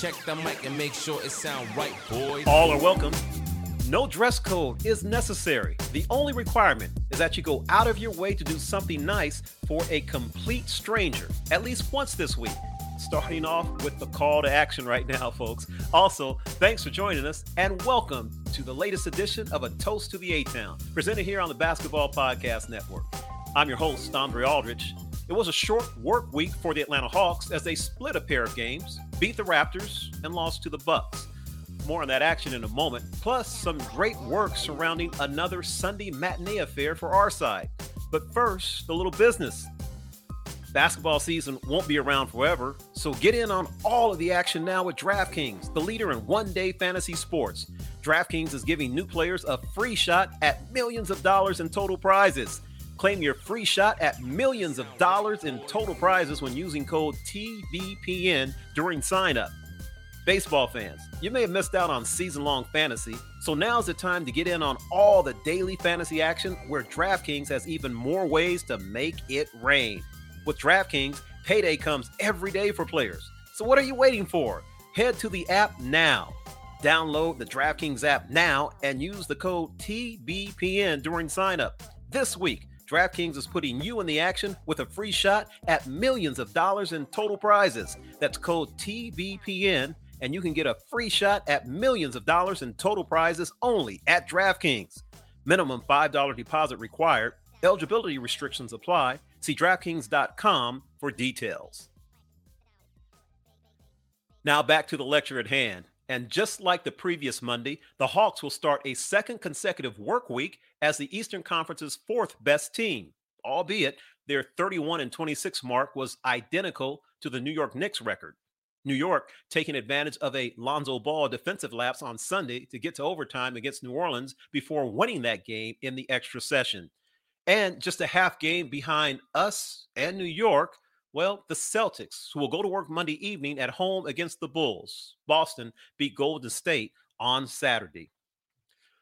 Check the mic and make sure it sound right, boys. All are welcome. No dress code is necessary. The only requirement is that you go out of your way to do something nice for a complete stranger at least once this week. Starting off with the call to action right now, folks. Also, thanks for joining us and welcome to the latest edition of A Toast to the A Town, presented here on the Basketball Podcast Network. I'm your host, Andre Aldridge. It was a short work week for the Atlanta Hawks as they split a pair of games, beat the Raptors, and lost to the Bucks. More on that action in a moment, plus some great work surrounding another Sunday matinee affair for our side. But first, the little business. Basketball season won't be around forever, so get in on all of the action now with DraftKings, the leader in one day fantasy sports. DraftKings is giving new players a free shot at millions of dollars in total prizes. Claim your free shot at millions of dollars in total prizes when using code TBPN during signup. Baseball fans, you may have missed out on season long fantasy, so now's the time to get in on all the daily fantasy action where DraftKings has even more ways to make it rain. With DraftKings, payday comes every day for players. So what are you waiting for? Head to the app now. Download the DraftKings app now and use the code TBPN during signup. This week, DraftKings is putting you in the action with a free shot at millions of dollars in total prizes. That's code TBPN, and you can get a free shot at millions of dollars in total prizes only at DraftKings. Minimum $5 deposit required. Eligibility restrictions apply. See DraftKings.com for details. Now back to the lecture at hand. And just like the previous Monday, the Hawks will start a second consecutive work week as the Eastern Conference's fourth best team, albeit their 31 and 26 mark was identical to the New York Knicks record. New York taking advantage of a Lonzo Ball defensive lapse on Sunday to get to overtime against New Orleans before winning that game in the extra session. And just a half game behind us and New York well, the Celtics, who will go to work Monday evening at home against the Bulls. Boston beat Golden State on Saturday.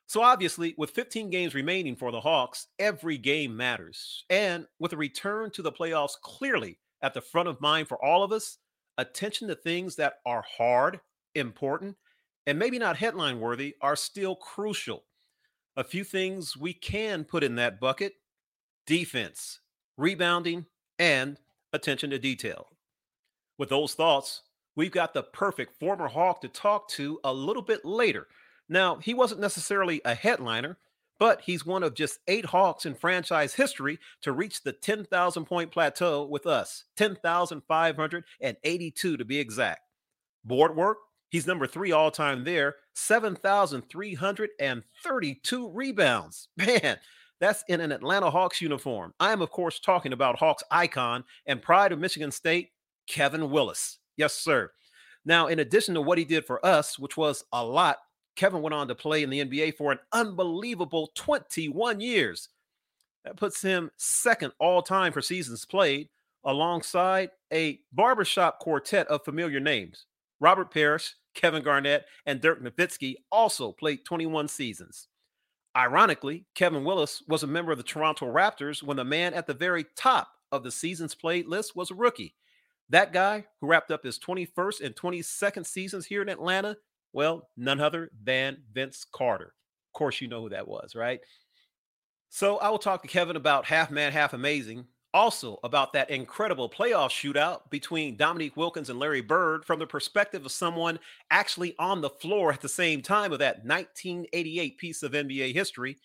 So, obviously, with 15 games remaining for the Hawks, every game matters. And with a return to the playoffs clearly at the front of mind for all of us, attention to things that are hard, important, and maybe not headline worthy are still crucial. A few things we can put in that bucket defense, rebounding, and attention to detail. With those thoughts, we've got the perfect former Hawk to talk to a little bit later. Now, he wasn't necessarily a headliner, but he's one of just eight Hawks in franchise history to reach the 10,000 point plateau with us 10,582 to be exact. Board work, he's number three all time there, 7,332 rebounds. Man, that's in an Atlanta Hawks uniform. I am, of course, talking about Hawks icon and pride of Michigan State, Kevin Willis. Yes, sir. Now, in addition to what he did for us, which was a lot, Kevin went on to play in the NBA for an unbelievable 21 years. That puts him second all time for seasons played, alongside a barbershop quartet of familiar names. Robert Parish, Kevin Garnett, and Dirk Nowitzki also played 21 seasons. Ironically, Kevin Willis was a member of the Toronto Raptors when the man at the very top of the seasons played list was a rookie. That guy who wrapped up his 21st and 22nd seasons here in Atlanta, well, none other than Vince Carter. Of course, you know who that was, right? So I will talk to Kevin about half man, half amazing, also about that incredible playoff shootout between Dominique Wilkins and Larry Bird from the perspective of someone actually on the floor at the same time of that 1988 piece of NBA history.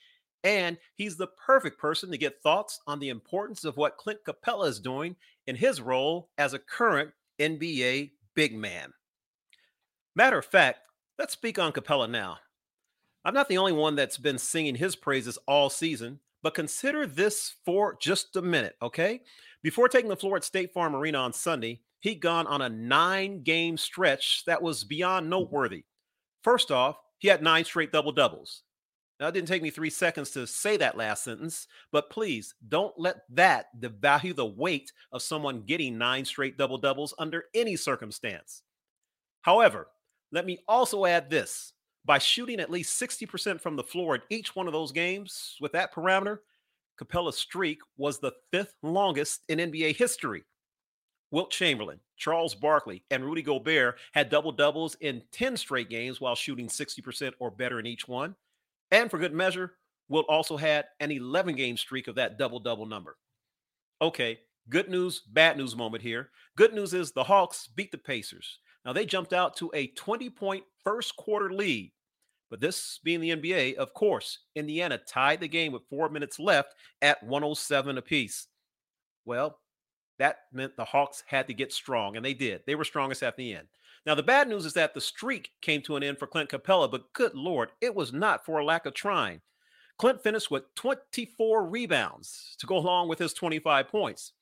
And he's the perfect person to get thoughts on the importance of what Clint Capela is doing in his role as a current NBA big man. Matter of fact, let's speak on Capela now. I'm not the only one that's been singing his praises all season. But consider this for just a minute, okay? Before taking the floor at State Farm Arena on Sunday, he'd gone on a nine game stretch that was beyond noteworthy. First off, he had nine straight double doubles. Now, it didn't take me three seconds to say that last sentence, but please don't let that devalue the weight of someone getting nine straight double doubles under any circumstance. However, let me also add this by shooting at least 60% from the floor in each one of those games with that parameter, Capela's streak was the fifth longest in NBA history. Wilt Chamberlain, Charles Barkley, and Rudy Gobert had double doubles in 10 straight games while shooting 60% or better in each one. And for good measure, Wilt also had an 11 game streak of that double double number. Okay, good news, bad news moment here. Good news is the Hawks beat the Pacers. Now they jumped out to a 20 point first quarter lead. But this being the NBA, of course, Indiana tied the game with four minutes left at 107 apiece. Well, that meant the Hawks had to get strong, and they did. They were strongest at the end. Now, the bad news is that the streak came to an end for Clint Capela, but good Lord, it was not for a lack of trying. Clint finished with 24 rebounds to go along with his 25 points.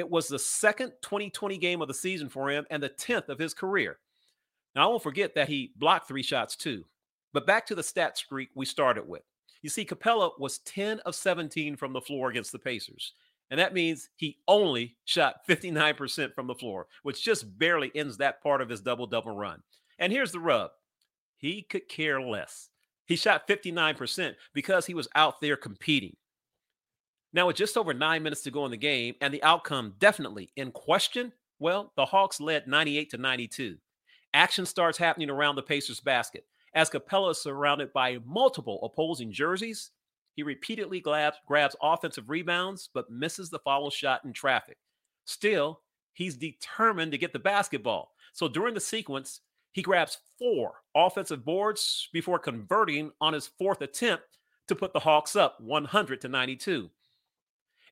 It was the second 2020 game of the season for him and the 10th of his career. Now, I won't forget that he blocked three shots too. But back to the stat streak we started with. You see, Capela was 10 of 17 from the floor against the Pacers. And that means he only shot 59% from the floor, which just barely ends that part of his double double run. And here's the rub he could care less. He shot 59% because he was out there competing. Now, with just over nine minutes to go in the game and the outcome definitely in question, well, the Hawks led 98 to 92. Action starts happening around the Pacers basket. As Capela is surrounded by multiple opposing jerseys, he repeatedly grabs, grabs offensive rebounds, but misses the follow shot in traffic. Still, he's determined to get the basketball. So during the sequence, he grabs four offensive boards before converting on his fourth attempt to put the Hawks up 100 to 92.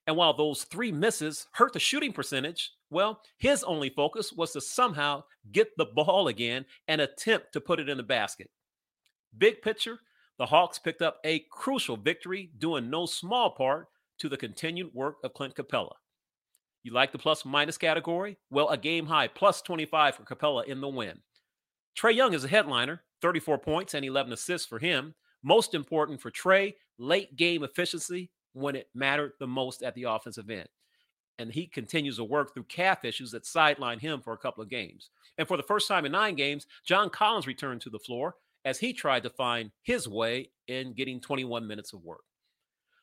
And while those three misses hurt the shooting percentage, well, his only focus was to somehow get the ball again and attempt to put it in the basket. Big picture, the Hawks picked up a crucial victory, doing no small part to the continued work of Clint Capela. You like the plus minus category? Well, a game high plus 25 for Capela in the win. Trey Young is a headliner, 34 points and 11 assists for him. Most important for Trey, late game efficiency when it mattered the most at the offensive end. And he continues to work through calf issues that sideline him for a couple of games. And for the first time in nine games, John Collins returned to the floor as he tried to find his way in getting 21 minutes of work.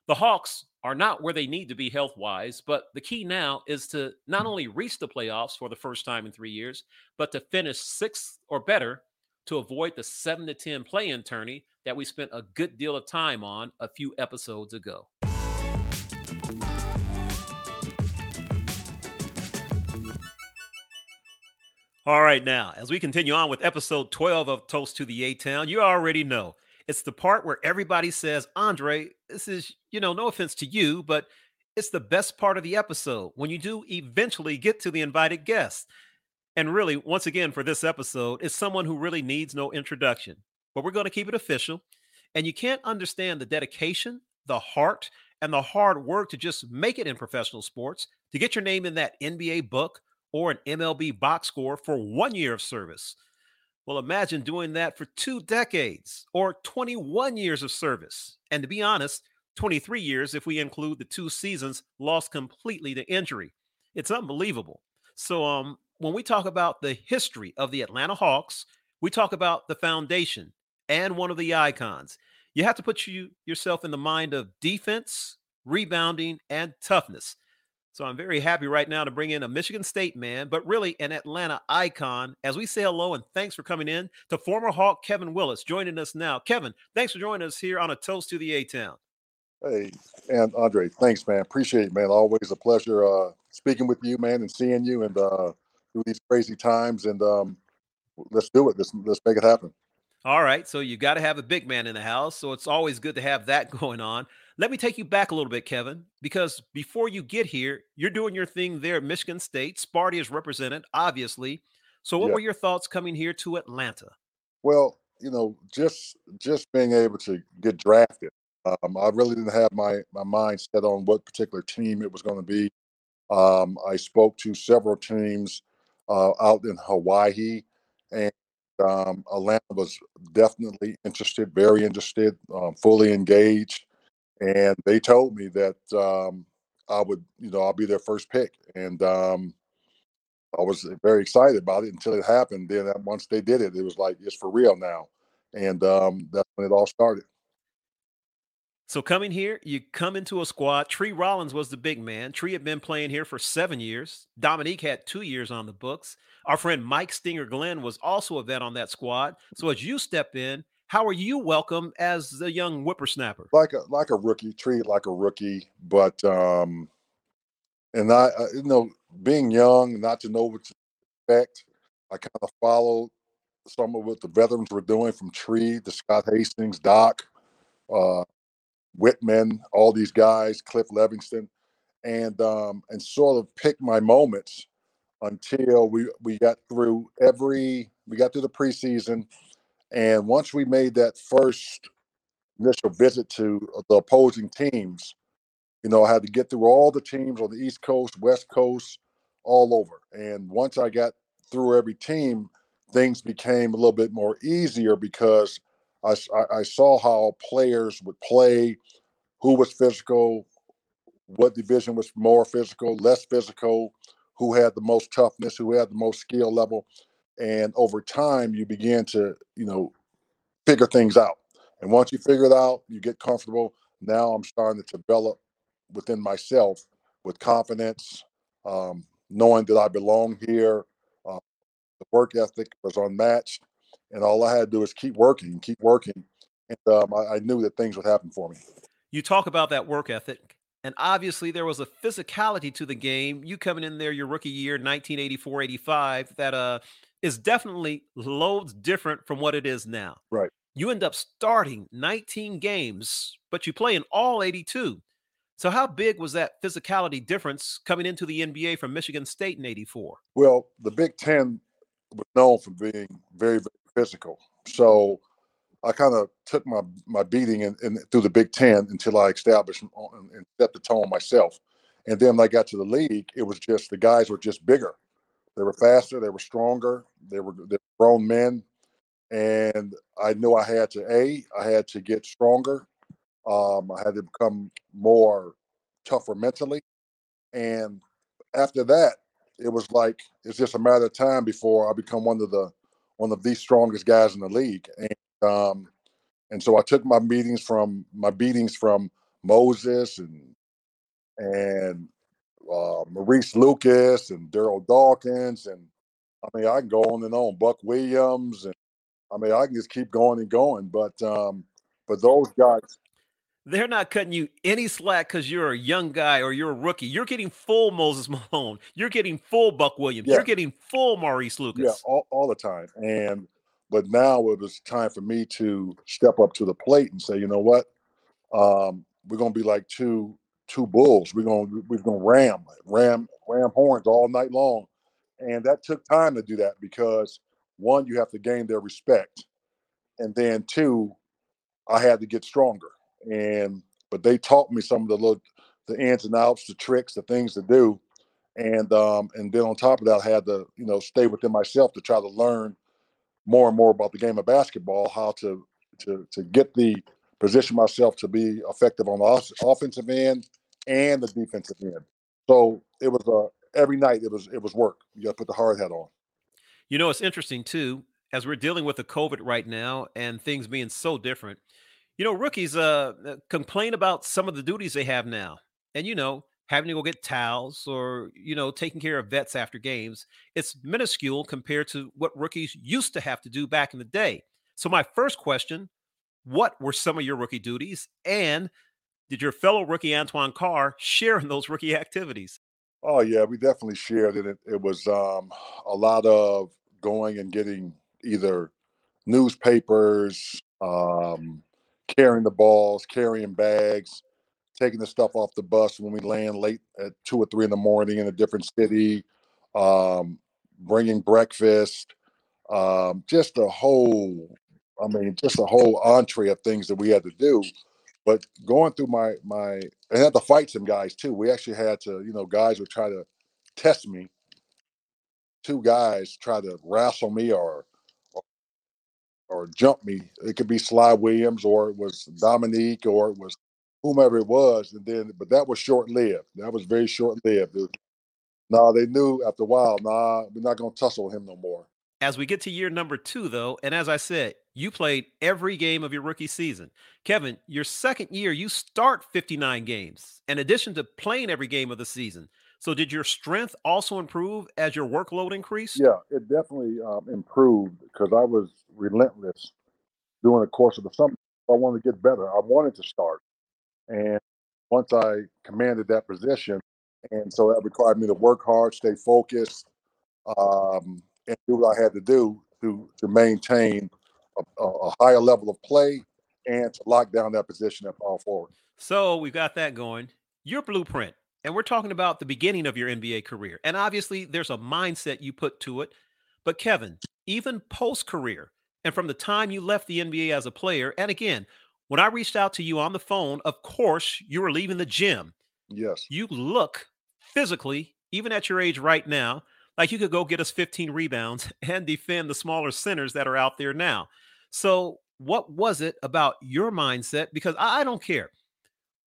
The Hawks are not where they need to be health wise, but the key now is to not mm. only reach the playoffs for the first time in three years, but to finish sixth or better to avoid the seven to 10 play in tourney that we spent a good deal of time on a few episodes ago. All right, now, as we continue on with episode 12 of Toast to the A Town, you already know it's the part where everybody says, Andre, this is, you know, no offense to you, but it's the best part of the episode when you do eventually get to the invited guest. And really, once again, for this episode, it's someone who really needs no introduction, but we're going to keep it official. And you can't understand the dedication, the heart, and the hard work to just make it in professional sports, to get your name in that NBA book or an MLB box score for one year of service. Well, imagine doing that for two decades or 21 years of service. And to be honest, 23 years if we include the two seasons lost completely to injury. It's unbelievable. So, um, when we talk about the history of the Atlanta Hawks, we talk about the foundation and one of the icons. You have to put you yourself in the mind of defense, rebounding, and toughness. So I'm very happy right now to bring in a Michigan State man, but really an Atlanta icon. As we say hello and thanks for coming in to former Hawk Kevin Willis joining us now. Kevin, thanks for joining us here on a toast to the A Town. Hey, and Andre, thanks, man. Appreciate it, man. Always a pleasure uh, speaking with you, man, and seeing you and uh, through these crazy times. And um, let's do it. Let's let's make it happen. All right. So you got to have a big man in the house. So it's always good to have that going on. Let me take you back a little bit, Kevin, because before you get here, you're doing your thing there at Michigan State. Sparty is represented, obviously. So, what yeah. were your thoughts coming here to Atlanta? Well, you know, just just being able to get drafted, um, I really didn't have my my mind set on what particular team it was going to be. Um, I spoke to several teams uh, out in Hawaii, and um, Atlanta was definitely interested, very interested, um, fully engaged and they told me that um, I would, you know, I'll be their first pick, and um, I was very excited about it until it happened. Then once they did it, it was like it's for real now, and um, that's when it all started. So coming here, you come into a squad. Tree Rollins was the big man. Tree had been playing here for seven years. Dominique had two years on the books. Our friend Mike Stinger Glenn was also a vet on that squad. So as you step in, how are you welcome as the young whippersnapper? Like a like a rookie, treated like a rookie, but um, and I, I you know being young, not to know what to expect, I kind of followed some of what the veterans were doing from Tree to Scott Hastings, Doc, uh, Wittman, all these guys, Cliff Levingston, and um, and sort of pick my moments until we we got through every we got through the preseason, and once we made that first initial visit to uh, the opposing teams, you know, I had to get through all the teams on the East Coast, West Coast, all over. And once I got through every team, things became a little bit more easier because I, I saw how players would play, who was physical, what division was more physical, less physical, who had the most toughness, who had the most skill level. And over time, you begin to, you know, figure things out. And once you figure it out, you get comfortable. Now I'm starting to develop within myself with confidence, um, knowing that I belong here. Uh, the work ethic was unmatched and all I had to do was keep working, keep working, and um, I, I knew that things would happen for me. You talk about that work ethic, and obviously there was a physicality to the game. You coming in there your rookie year, 1984, 85, that uh is definitely loads different from what it is now. Right. You end up starting 19 games, but you play in all 82. So how big was that physicality difference coming into the NBA from Michigan State in 84? Well, the Big 10 was known for being very, very physical. So I kind of took my my beating in, in, through the Big Ten until I established uh, and, and set the tone myself. And then when I got to the league, it was just the guys were just bigger. They were faster. They were stronger. They were, they were grown men, and I knew I had to a I had to get stronger. Um, I had to become more tougher mentally, and after that, it was like it's just a matter of time before I become one of the one of the strongest guys in the league. And um, and so I took my meetings from my beatings from Moses and and uh, Maurice Lucas and Darryl Dawkins and I mean I can go on and on. Buck Williams and I mean I can just keep going and going. But um, but those guys they're not cutting you any slack because you're a young guy or you're a rookie. You're getting full Moses Malone. You're getting full Buck Williams. Yeah. You're getting full Maurice Lucas. Yeah, all, all the time. And but now it was time for me to step up to the plate and say, you know what, um, we're gonna be like two two bulls. We're gonna we're gonna ram ram ram horns all night long, and that took time to do that because one, you have to gain their respect, and then two, I had to get stronger. And but they taught me some of the little the ins and outs, the tricks, the things to do, and um, and then on top of that, I had to you know stay within myself to try to learn more and more about the game of basketball, how to to to get the position myself to be effective on the offensive end and the defensive end. So it was uh, every night it was it was work. You got to put the hard hat on. You know, it's interesting too as we're dealing with the COVID right now and things being so different. You know, rookies uh, uh, complain about some of the duties they have now. And, you know, having to go get towels or, you know, taking care of vets after games, it's minuscule compared to what rookies used to have to do back in the day. So, my first question what were some of your rookie duties? And did your fellow rookie Antoine Carr share in those rookie activities? Oh, yeah, we definitely shared it. It, was um, a lot of going and getting either newspapers, um, carrying the balls, carrying bags, taking the stuff off the bus when we land late at two or three in the morning in a different city, um, bringing breakfast, um, just a whole, I mean, just a whole entree of things that we had to do. But going through my my, I had to fight some guys too. We actually had to, you know, guys would try to test me. Two guys try to wrestle me or or jump me. It could be Sly Williams or it was Dominique or it was whomever it was. And then, but that was short lived. That was very short lived. No, nah, they knew after a while, nah, we're not to tussle him no more. As we get to year number two, though, and as I said, you played every game of your rookie season. Kevin, your second year, you start 59 games in addition to playing every game of the season. So, did your strength also improve as your workload increased? Yeah, it definitely um, improved because I was relentless during the course of the summer. I wanted to get better. I wanted to start. And once I commanded that position, and so that required me to work hard, stay focused, um, and do what I had to do to to maintain a, a, higher level of play and to lock down that position at power forward. So we've got that going. Your blueprint, and we're talking about the beginning of your NBA career, and obviously there's a mindset you put to it. But Kevin, even post career, and from the time you left the NBA as a player, and again, when I reached out to you on the phone, of course you were leaving the gym. Yes, you look physically, even at your age right now, like you could go get us 15 rebounds and defend the smaller centers that are out there now. So, what was it about your mindset? Because I, I don't care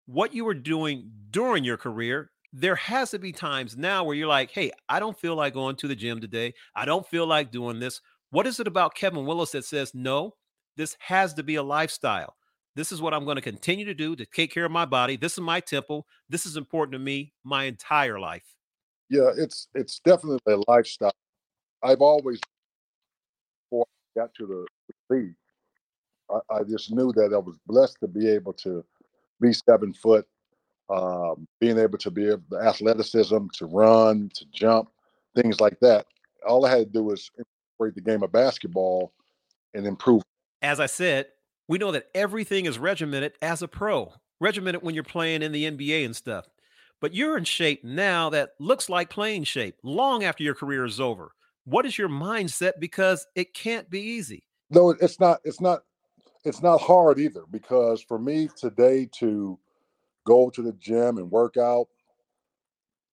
what you were doing during your career. There has to be times now where you're like, hey, I don't feel like going to the gym today. I don't feel like doing this. What is it about Kevin Willis that says, no, this has to be a lifestyle? This is what I'm going to continue to do to take care of my body. This is my temple. This is important to me my entire life. Yeah, it's it's definitely a lifestyle. I've always before I got to the league, I, I, just knew that I was blessed to be able to be seven foot, um, being able to be able the athleticism to run, to jump, things like that. All I had to do was incorporate the game of basketball and improve. As I said, we know that everything is regimented as a pro, regimented when you're playing in the NBA and stuff. But you're in shape now that looks like playing shape long after your career is over. What is your mindset? Because it can't be easy. No, it's not. It's not. It's not hard either. Because for me today to go to the gym and work out,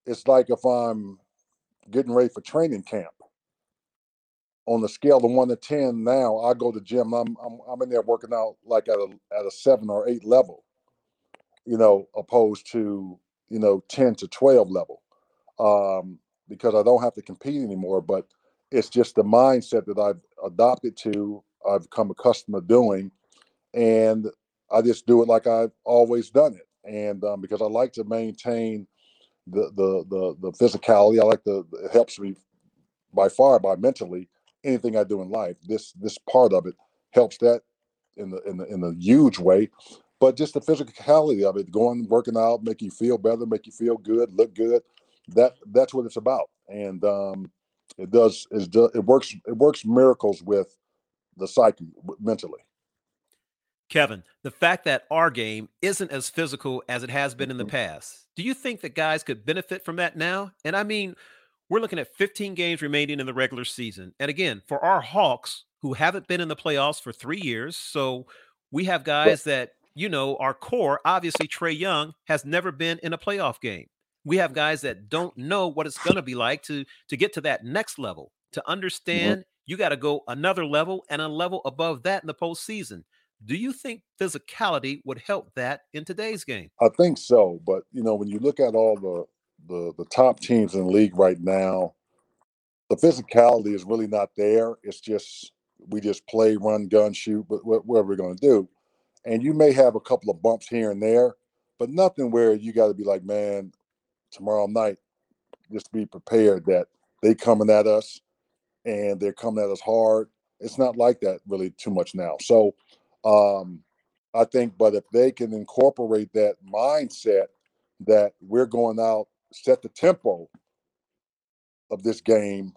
it's like if I'm getting ready for training camp on the scale of one to ten now, I go to the gym. I'm I'm I'm in there working out like at a at a seven or eight level, you know, opposed to you know ten to twelve level, um, because I don't have to compete anymore. But it's just the mindset that I've adopted to. I've come accustomed to doing, and I just do it like I've always done it. And um, because I like to maintain the the the the physicality, I like to. It helps me by far by mentally anything I do in life. This this part of it helps that in the in the in a huge way. But just the physicality of it, going working out, make you feel better, make you feel good, look good. That that's what it's about, and um, it does it, it works it works miracles with the psyche mentally. Kevin, the fact that our game isn't as physical as it has been in the mm-hmm. past, do you think that guys could benefit from that now? And I mean, we're looking at 15 games remaining in the regular season. And again, for our Hawks, who haven't been in the playoffs for three years, so we have guys that, you know, our core, obviously, Trey Young has never been in a playoff game. We have guys that don't know what it's going to be like to to get to that next level. To understand, mm-hmm. you got to go another level and a level above that in the postseason. Do you think physicality would help that in today's game? I think so, but you know, when you look at all the the the top teams in the league right now, the physicality is really not there. It's just we just play, run, gun, shoot, but what, what we're going to do. And you may have a couple of bumps here and there, but nothing where you got to be like, man, tomorrow night, just be prepared that they coming at us and they're coming at us hard. It's not like that really too much now. So um, I think, but if they can incorporate that mindset that we're going out set the tempo of this game,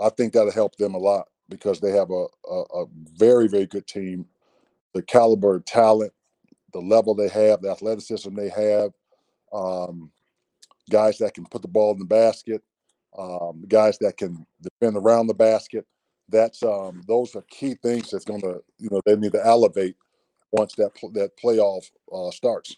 I think that'll help them a lot because they have a, a, a very, very good team. The caliber of talent, the level they have, the athleticism they have, um, guys that can put the ball in the basket, um, guys that can defend around the basket. That's um, those are key things that's going to you know they need to elevate once that that playoff uh, starts.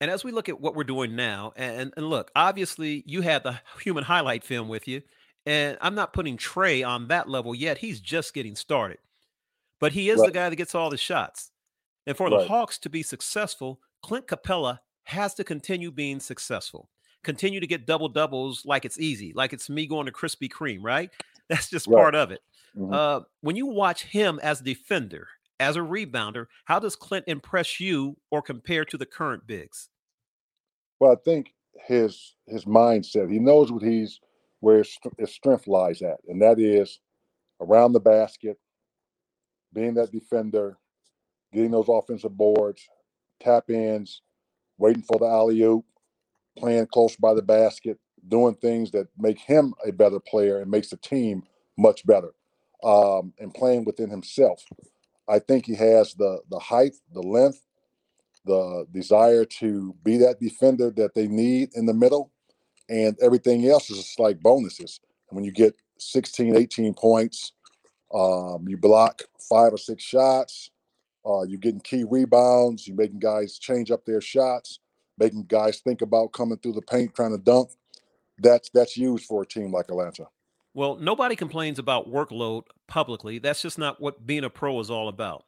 And as we look at what we're doing now, and, and look, obviously you had the human highlight film with you, and I'm not putting Trey on that level yet. He's just getting started, but he is right. the guy that gets all the shots. And for right. the Hawks to be successful, Clint Capela has to continue being successful, continue to get double doubles like it's easy, like it's me going to Krispy Kreme, right? That's just right. part of it. Mm-hmm. Uh, when you watch him as a defender, as a rebounder, how does Clint impress you or compare to the current bigs? Well, I think his his mindset. He knows what he's where his, his strength lies at, and that is around the basket, being that defender, getting those offensive boards, tap ins, waiting for the alley oop, playing close by the basket, doing things that make him a better player and makes the team much better, um, and playing within himself. I think he has the the height, the length, the desire to be that defender that they need in the middle, and everything else is just like bonuses. And when you get 16, 18 points, um, you block five or six shots, uh, you're getting key rebounds, you're making guys change up their shots, making guys think about coming through the paint trying to dunk. That's that's used for a team like Atlanta. Well, nobody complains about workload publicly. That's just not what being a pro is all about.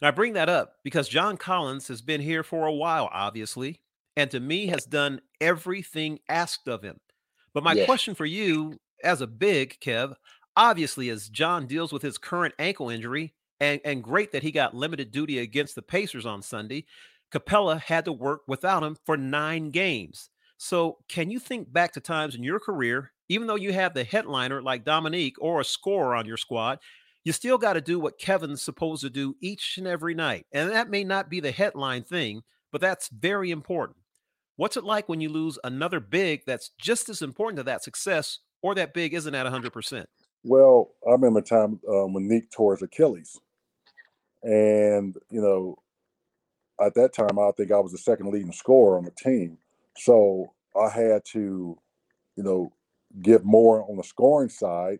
And I bring that up because John Collins has been here for a while, obviously, and to me has done everything asked of him. But my yeah. question for you, as a big Kev, obviously, as John deals with his current ankle injury, and, and great that he got limited duty against the Pacers on Sunday, Capela had to work without him for nine games. So, can you think back to times in your career, even though you have the headliner like Dominique or a scorer on your squad, you still got to do what Kevin's supposed to do each and every night. And that may not be the headline thing, but that's very important. What's it like when you lose another big that's just as important to that success, or that big isn't at 100%? Well, I remember a time um, when Nick tore his Achilles. And, you know, at that time, I think I was the second leading scorer on the team. So I had to, you know, get more on the scoring side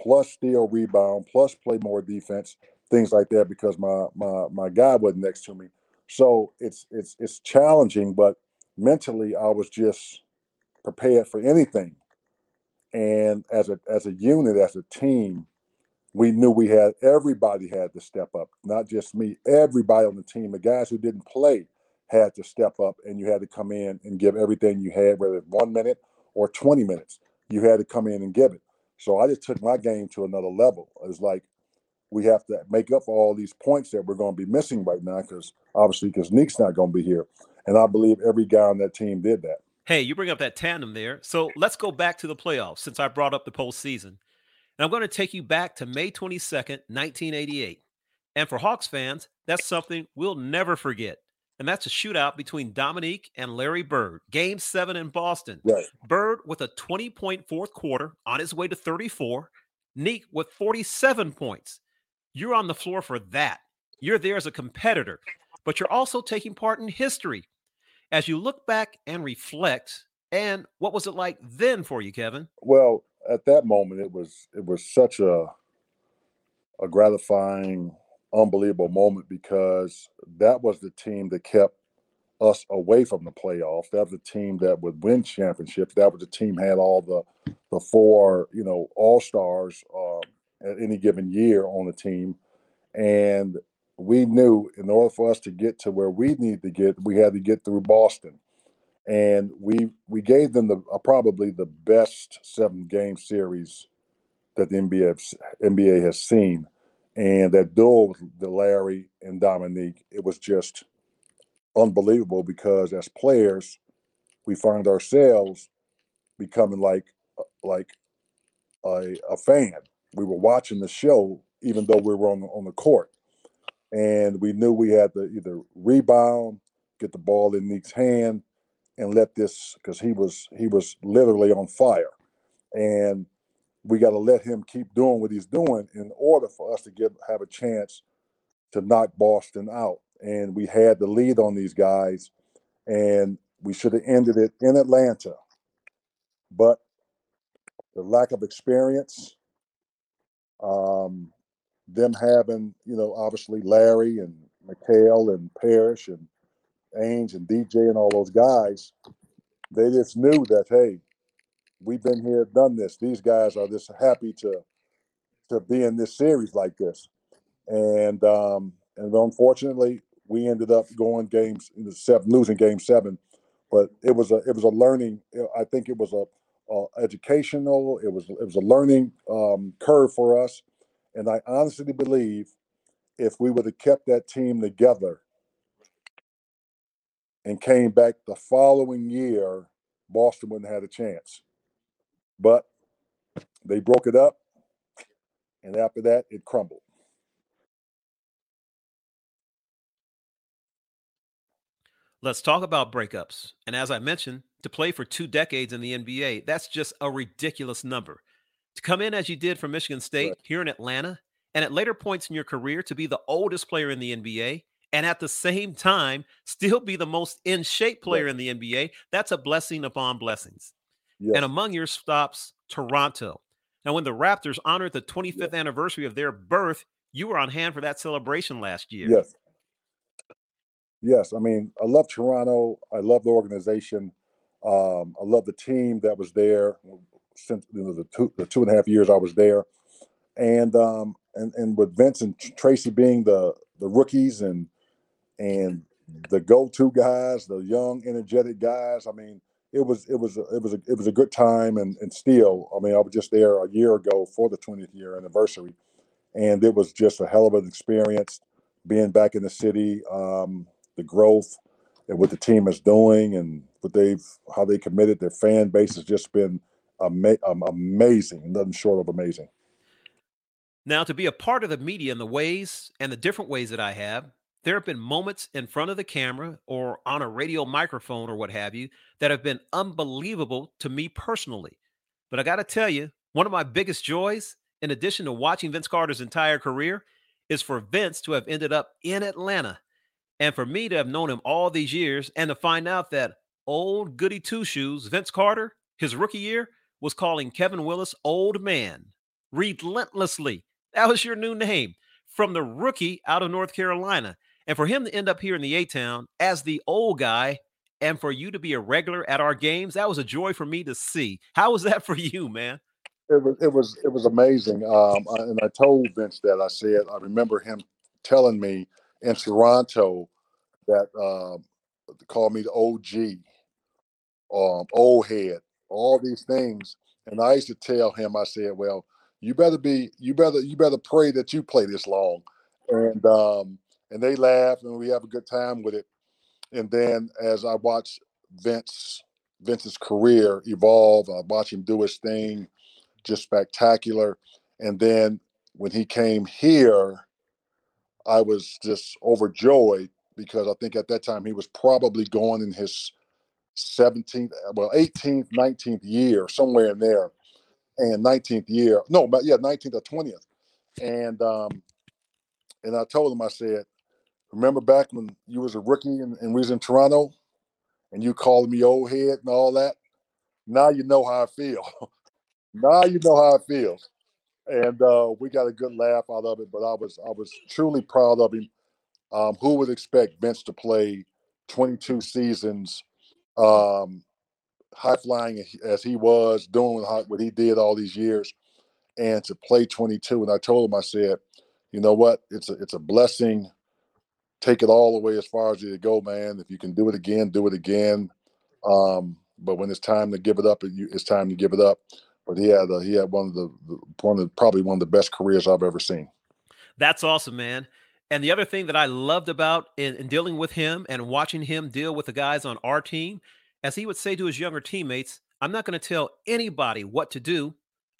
plus steal rebound, plus play more defense, things like that, because my my my guy wasn't next to me. So it's it's it's challenging, but mentally I was just prepared for anything. And as a as a unit, as a team, we knew we had everybody had to step up, not just me. Everybody on the team, the guys who didn't play had to step up, and you had to come in and give everything you had, whether it's one minute or 20 minutes. You had to come in and give it. So I just took my game to another level. It's like we have to make up for all these points that we're going to be missing right now because obviously because Nick's not going to be here. And I believe every guy on that team did that. Hey, you bring up that tandem there. So let's go back to the playoffs since I brought up the postseason. And I'm going to take you back to May 22nd, 1988. And for Hawks fans, that's something we'll never forget and that's a shootout between Dominique and Larry Bird. Game seven in Boston. Right. Bird with a 20 point fourth quarter on his way to 34. Neek with 47 points. You're on the floor for that. You're there as a competitor, but you're also taking part in history. As you look back and reflect, and what was it like then for you, Kevin? Well, at that moment, it was it was such a a gratifying unbelievable moment because that was the team that kept us away from the playoff. That was the team that would win championships. That was the team had all the the four you know all stars uh, at any given year on the team, and we knew in order for us to get to where we need to get, we had to get through Boston, and we we gave them the uh, probably the best seven game series that the NBA NBA has seen. And that duel with Larry and Dominique, it was just unbelievable because as players, we find ourselves becoming like uh, like a, a fan. We were watching the show even though we were on on the court, and we knew we had to either rebound, get the ball in Nick's hand, and let this because he was he was literally on fire, and we got to let him keep doing what he's doing in order for us to get have a chance to knock Boston out. And we had the lead on these guys, and we should have ended it in Atlanta. But the lack of experience, um, them having, you know, obviously Larry and McHale and Parish and Ainge and DJ and all those guys, they just knew that, hey, we've been here, done this. These guys are just happy to to be in this series like this. And um, and unfortunately, we ended up going games in the seven, losing game seven. But it was a it was a learning. I think it was a, a educational. It was it was a learning um, curve for us And I honestly believe if we would have kept that team together and came back the following year, Boston wouldn't have had a chance. But they broke it up, and after that, it crumbled. Let's talk about breakups. And as I mentioned, to play for two decades in the NBA, that's just a ridiculous number. To come in as you did from Michigan State right. here in Atlanta, and at later points in your career to be the oldest player in the NBA, and at the same time still be the most in shape player in the NBA, that's a blessing upon blessings. Yes. And among your stops, Toronto. Now, when the Raptors honored the 25th yes. anniversary of their birth, you were on hand for that celebration last year. Yes. Yes. I mean, I love Toronto. I love the organization. Um, I love the team that was there since you know, the two the two and a half years I was there, and um, and and with Vince and Tracy being the the rookies and and the go-to guys, the young, energetic guys. I mean, it was it was a, it was a, it was a good time, and and still, I mean, I was just there a year ago for the 20th year anniversary, and it was just a hell of an experience being back in the city, um, the growth, and what the team is doing, and what they've how they committed. Their fan base has just been ama- um, amazing, nothing short of amazing. Now, to be a part of the media in the ways and the different ways that I have, there have been moments in front of the camera or on a radio microphone or what have you that have been unbelievable to me personally. But I got to tell you, one of my biggest joys, in addition to watching Vince Carter's entire career, is for Vince to have ended up in Atlanta and for me to have known him all these years and to find out that old goody two shoes, Vince Carter, his rookie year, was calling Kevin Willis old man relentlessly. That was your new name from the rookie out of North Carolina. And for him to end up here in the A Town as the old guy, and for you to be a regular at our games, that was a joy for me to see. How was that for you, man? It was it was it was amazing. Um, and I told Vince that I said I remember him telling me in Toronto that uh, called me the OG, um, old head, all these things. And I used to tell him, I said, "Well, you better be, you better, you better pray that you play this long." And um, and they laugh and we have a good time with it. And then as I watch Vince Vince's career evolve, I watch him do his thing, just spectacular. And then when he came here, I was just overjoyed because I think at that time he was probably going in his 17th, well, 18th, 19th year, somewhere in there, and 19th year. No, but yeah, 19th or 20th. And um, and I told him, I said, Remember back when you was a rookie and, and we was in Toronto and you called me old head and all that? Now you know how I feel. now you know how I feel. And uh, we got a good laugh out of it, but I was I was truly proud of him. Um, who would expect Vince to play 22 seasons, um, high flying as he was, doing what he did all these years, and to play 22? And I told him, I said, you know what? It's a it's a blessing take it all the way as far as you go, man. If you can do it again, do it again. Um, but when it's time to give it up, it's time to give it up. But he had he had one of the one of the, probably one of the best careers I've ever seen. That's awesome, man. And the other thing that I loved about in, in dealing with him and watching him deal with the guys on our team, as he would say to his younger teammates, "I'm not going to tell anybody what to do.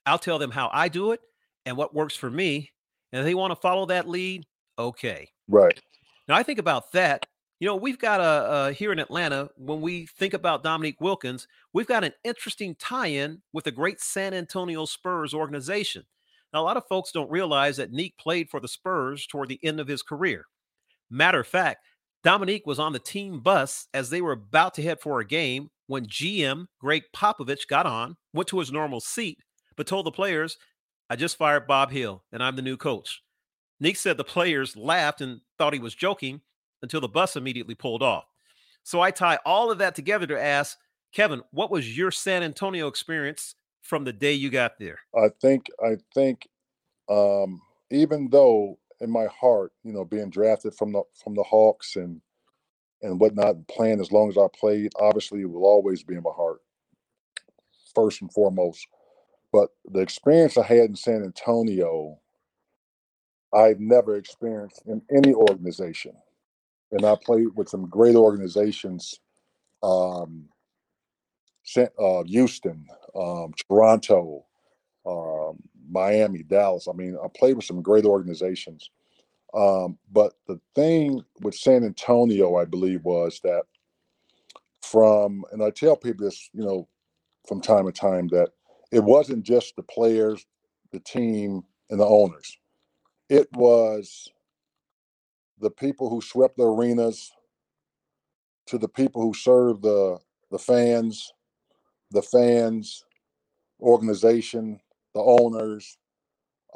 I'll tell them how I do it and what works for me. And if they want to follow that lead, okay." Right. Now I think about that. You know, we've got a, a here in Atlanta. When we think about Dominique Wilkins, we've got an interesting tie-in with the great San Antonio Spurs organization. Now, a lot of folks don't realize that Neek played for the Spurs toward the end of his career. Matter of fact, Dominique was on the team bus as they were about to head for a game when GM Gregg Popovich got on, went to his normal seat, but told the players, I just fired Bob Hill and I'm the new coach. Neek said the players laughed and thought he was joking until the bus immediately pulled off. So I tie all of that together to ask Kevin, what was your San Antonio experience from the day you got there? I think I think um, even though in my heart, you know, being drafted from the from the Hawks and and whatnot, playing as long as I played, obviously it will always be in my heart, first and foremost. But the experience I had in San Antonio I've never experienced in any organization. And I played with some great organizations, um, uh, Houston, um, Toronto, um, Miami, Dallas. I mean, I played with some great organizations. Um, but the thing with San Antonio, I believe, was that from, and I tell people this, you know, from time to time, that it wasn't just the players, the team, and the owners. It was the people who swept the arenas, to the people who served the the fans, the fans, organization, the owners.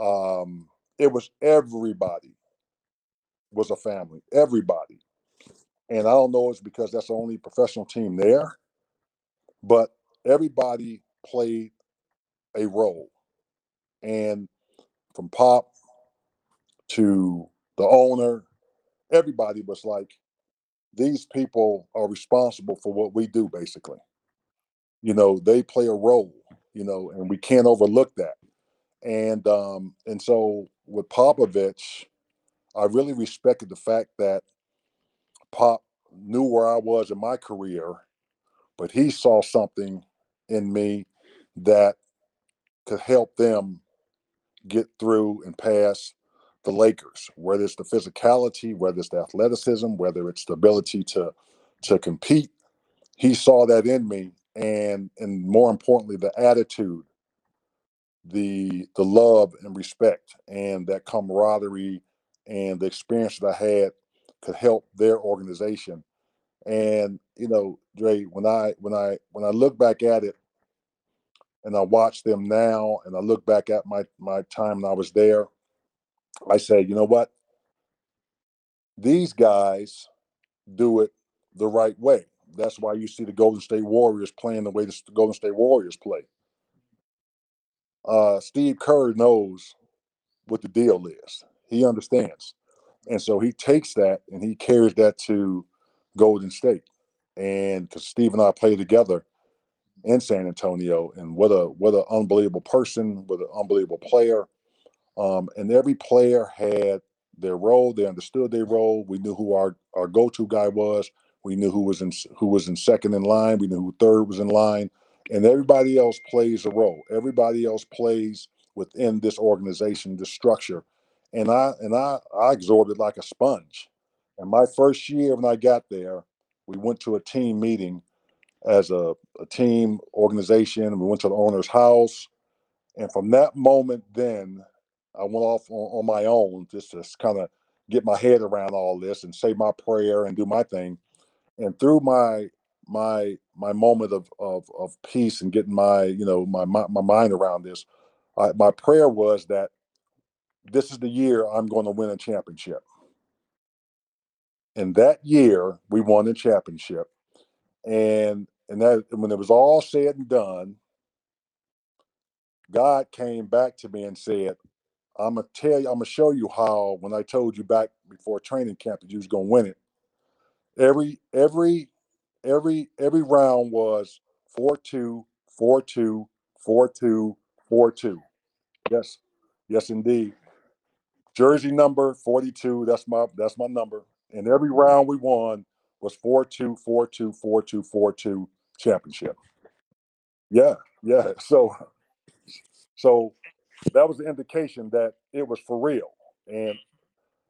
Um, it was everybody was a family, everybody. And I don't know it's because that's the only professional team there, but everybody played a role. And from Pop to the owner, everybody was like, these people are responsible for what we do, basically. You know, they play a role, you know, and we can't overlook that. And um, and so with Popovich, I really respected the fact that Pop knew where I was in my career, but he saw something in me that could help them get through and pass the Lakers, whether it's the physicality, whether it's the athleticism, whether it's the ability to to compete. He saw that in me, and and more importantly, the attitude, the the love and respect, and that camaraderie, and the experience that I had could help their organization. And you know, Dre, when I when I when I look back at it, and I watch them now, and I look back at my my time when I was there, I say, you know what? These guys do it the right way. That's why you see the Golden State Warriors playing the way the Golden State Warriors play. Uh, Steve Kerr knows what the deal is. He understands. And so he takes that and he carries that to Golden State. And because Steve and I play together in San Antonio, and what a what an unbelievable person, what an unbelievable player. Um, and every player had their role. They understood their role. We knew who our, our go-to guy was. We knew who was in who was in second in line. We knew who third was in line. And everybody else plays a role. Everybody else plays within this organization, this structure. And I and I I absorbed it like a sponge. And my first year when I got there, we went to a team meeting as a, a team organization. We went to the owner's house. And from that moment then, I went off on, on my own just to kind of get my head around all this and say my prayer and do my thing. And through my my my moment of of, of peace and getting my you know my my, my mind around this, I, my prayer was that this is the year I'm going to win a championship. And that year we won the championship, and and that when it was all said and done, God came back to me and said, I'm gonna tell you, I'm gonna show you how when I told you back before training camp that you was gonna win it. Every every every every round was four two, four two, four two, four two. Yes, yes indeed. Jersey number 42, that's my that's my number. And every round we won was 4-2, 4-2, 4-2, 4-2 championship. Yeah, yeah. So so that was the indication that it was for real. And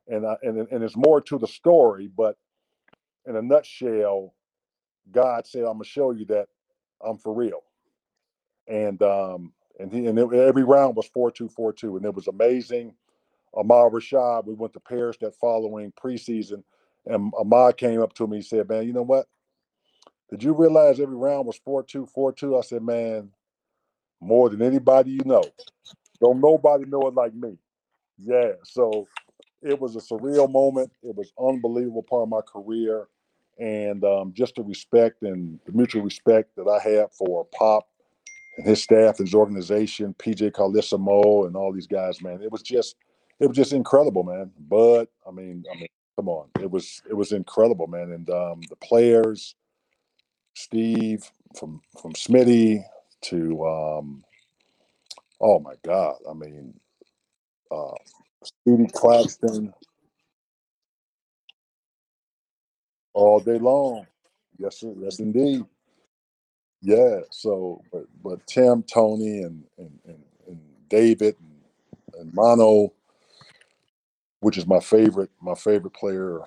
and I, and and it's more to the story, but in a nutshell, God said, "I'm gonna show you that I'm for real." And um and he and it, every round was four two four two, and it was amazing. Ahmad Rashad, we went to Paris that following preseason, and Ahmad came up to me and said, "Man, you know what? Did you realize every round was four two four two?" I said, "Man, more than anybody you know. Don't nobody know it like me." Yeah, so it was a surreal moment. It was unbelievable part of my career, and um, just the respect and the mutual respect that I have for Pop and his staff, his organization, PJ Carlesimo, and all these guys. Man, it was just it was just incredible, man. But I mean, I mean, come on, it was it was incredible, man. And um, the players, Steve from from Smitty to um, oh my God, I mean, uh, Speedy Claxton all day long. Yes, sir. Yes, indeed. Yeah. So, but but Tim, Tony, and and and, and David and, and Manu, which is my favorite, my favorite player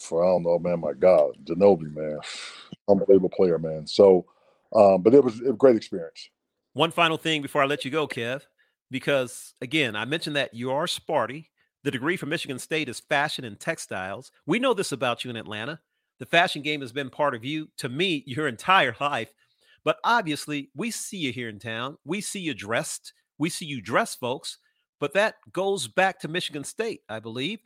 for I don't know, man. My God, Ginobili, man, unbelievable player, man. So, um, but it was a great experience. One final thing before I let you go, Kev, because again, I mentioned that you are Sparty. The degree from Michigan State is fashion and textiles. We know this about you in Atlanta. The fashion game has been part of you, to me, your entire life. But obviously, we see you here in town. We see you dressed. We see you dress, folks. But that goes back to Michigan State, I believe.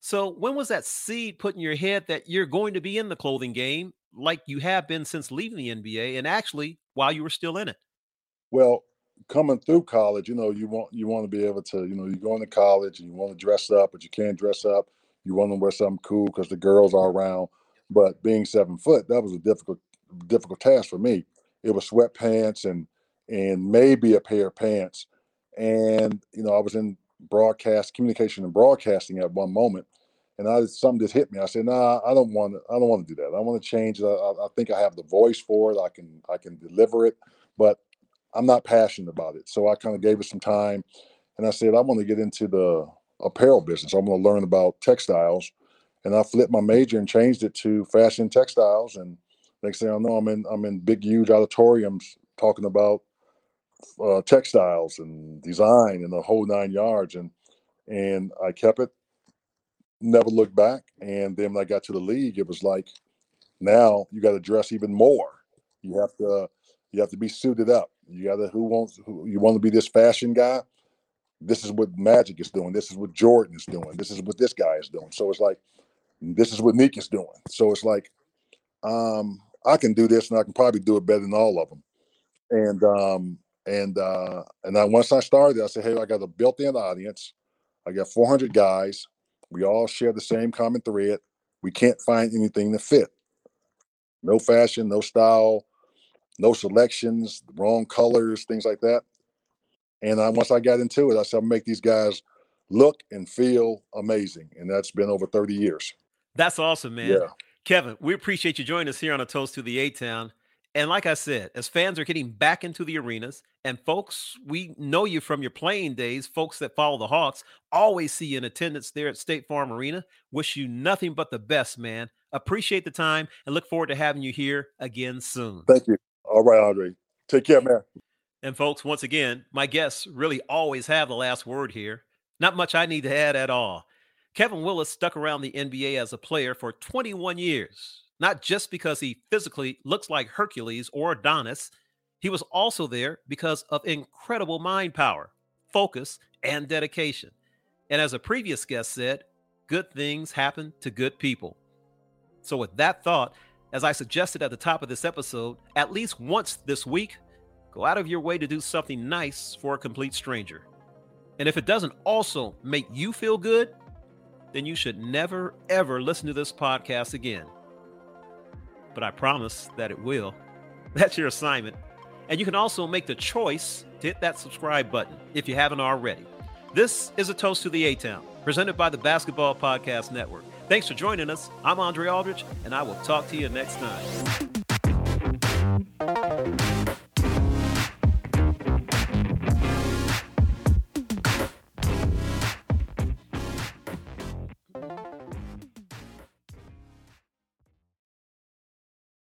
So, when was that seed put in your head that you're going to be in the clothing game like you have been since leaving the NBA and actually while you were still in it? Well, coming through college, you know, you want you want to be able to, you know, you go into college and you want to dress up, but you can't dress up. You want to wear something cool because the girls are around. But being seven foot, that was a difficult difficult task for me. It was sweatpants and and maybe a pair of pants. And you know, I was in broadcast communication and broadcasting at one moment and I something just hit me. I said, "Nah, I don't want to. I don't want to do that. I want to change. I, I, think I have the voice for it. I can I can deliver it, but I'm not passionate about it." So I kind of gave it some time, and I said, "I want to get into the apparel business. I going to learn about textiles." And I flipped my major and changed it to fashion textiles. And next thing I know, I'm in I'm in big huge auditoriums talking about uh, textiles and design and the whole nine yards. And and I kept it never looked back. And then when I got to the league, it was like, now you got to dress even more. You have to you have to be suited up. You got to who wants who you want to be this fashion guy. This is what Magic is doing. This is what Jordan is doing. This is what this guy is doing. So it's like this is what Nick is doing. So it's like um, I can do this, and I can probably do it better than all of them. And um, and uh, and then once I started, I said, hey, I got a built-in audience. I got 400 guys. We all share the same common thread. We can't find anything to fit. No fashion, no style, no selections, wrong colors, things like that. And I, once I got into it, I said, i make these guys look and feel amazing. And that's been over 30 years. That's awesome, man. Yeah. Kevin, we appreciate you joining us here on a Toast to the A Town. And like I said, as fans are getting back into the arenas, and folks, we know you from your playing days, folks that follow the Hawks always see you in attendance there at State Farm Arena. Wish you nothing but the best, man. Appreciate the time and look forward to having you here again soon. Thank you. All right, Andre. Take care, man. And folks, once again, my guests really always have the last word here. Not much I need to add at all. Kevin Willis stuck around the NBA as a player for 21 years not just because he physically looks like Hercules or Adonis. He was also there because of incredible mind power, focus, and dedication. And as a previous guest said, good things happen to good people. So, with that thought, as I suggested at the top of this episode, at least once this week, go out of your way to do something nice for a complete stranger. And if it doesn't also make you feel good, then you should never, ever listen to this podcast again but I promise that it will. That's your assignment. And you can also make the choice to hit that subscribe button if you haven't already. This is a toast to the A Town, presented by the Basketball Podcast Network. Thanks for joining us. I'm Andre Aldridge, and I will talk to you next time.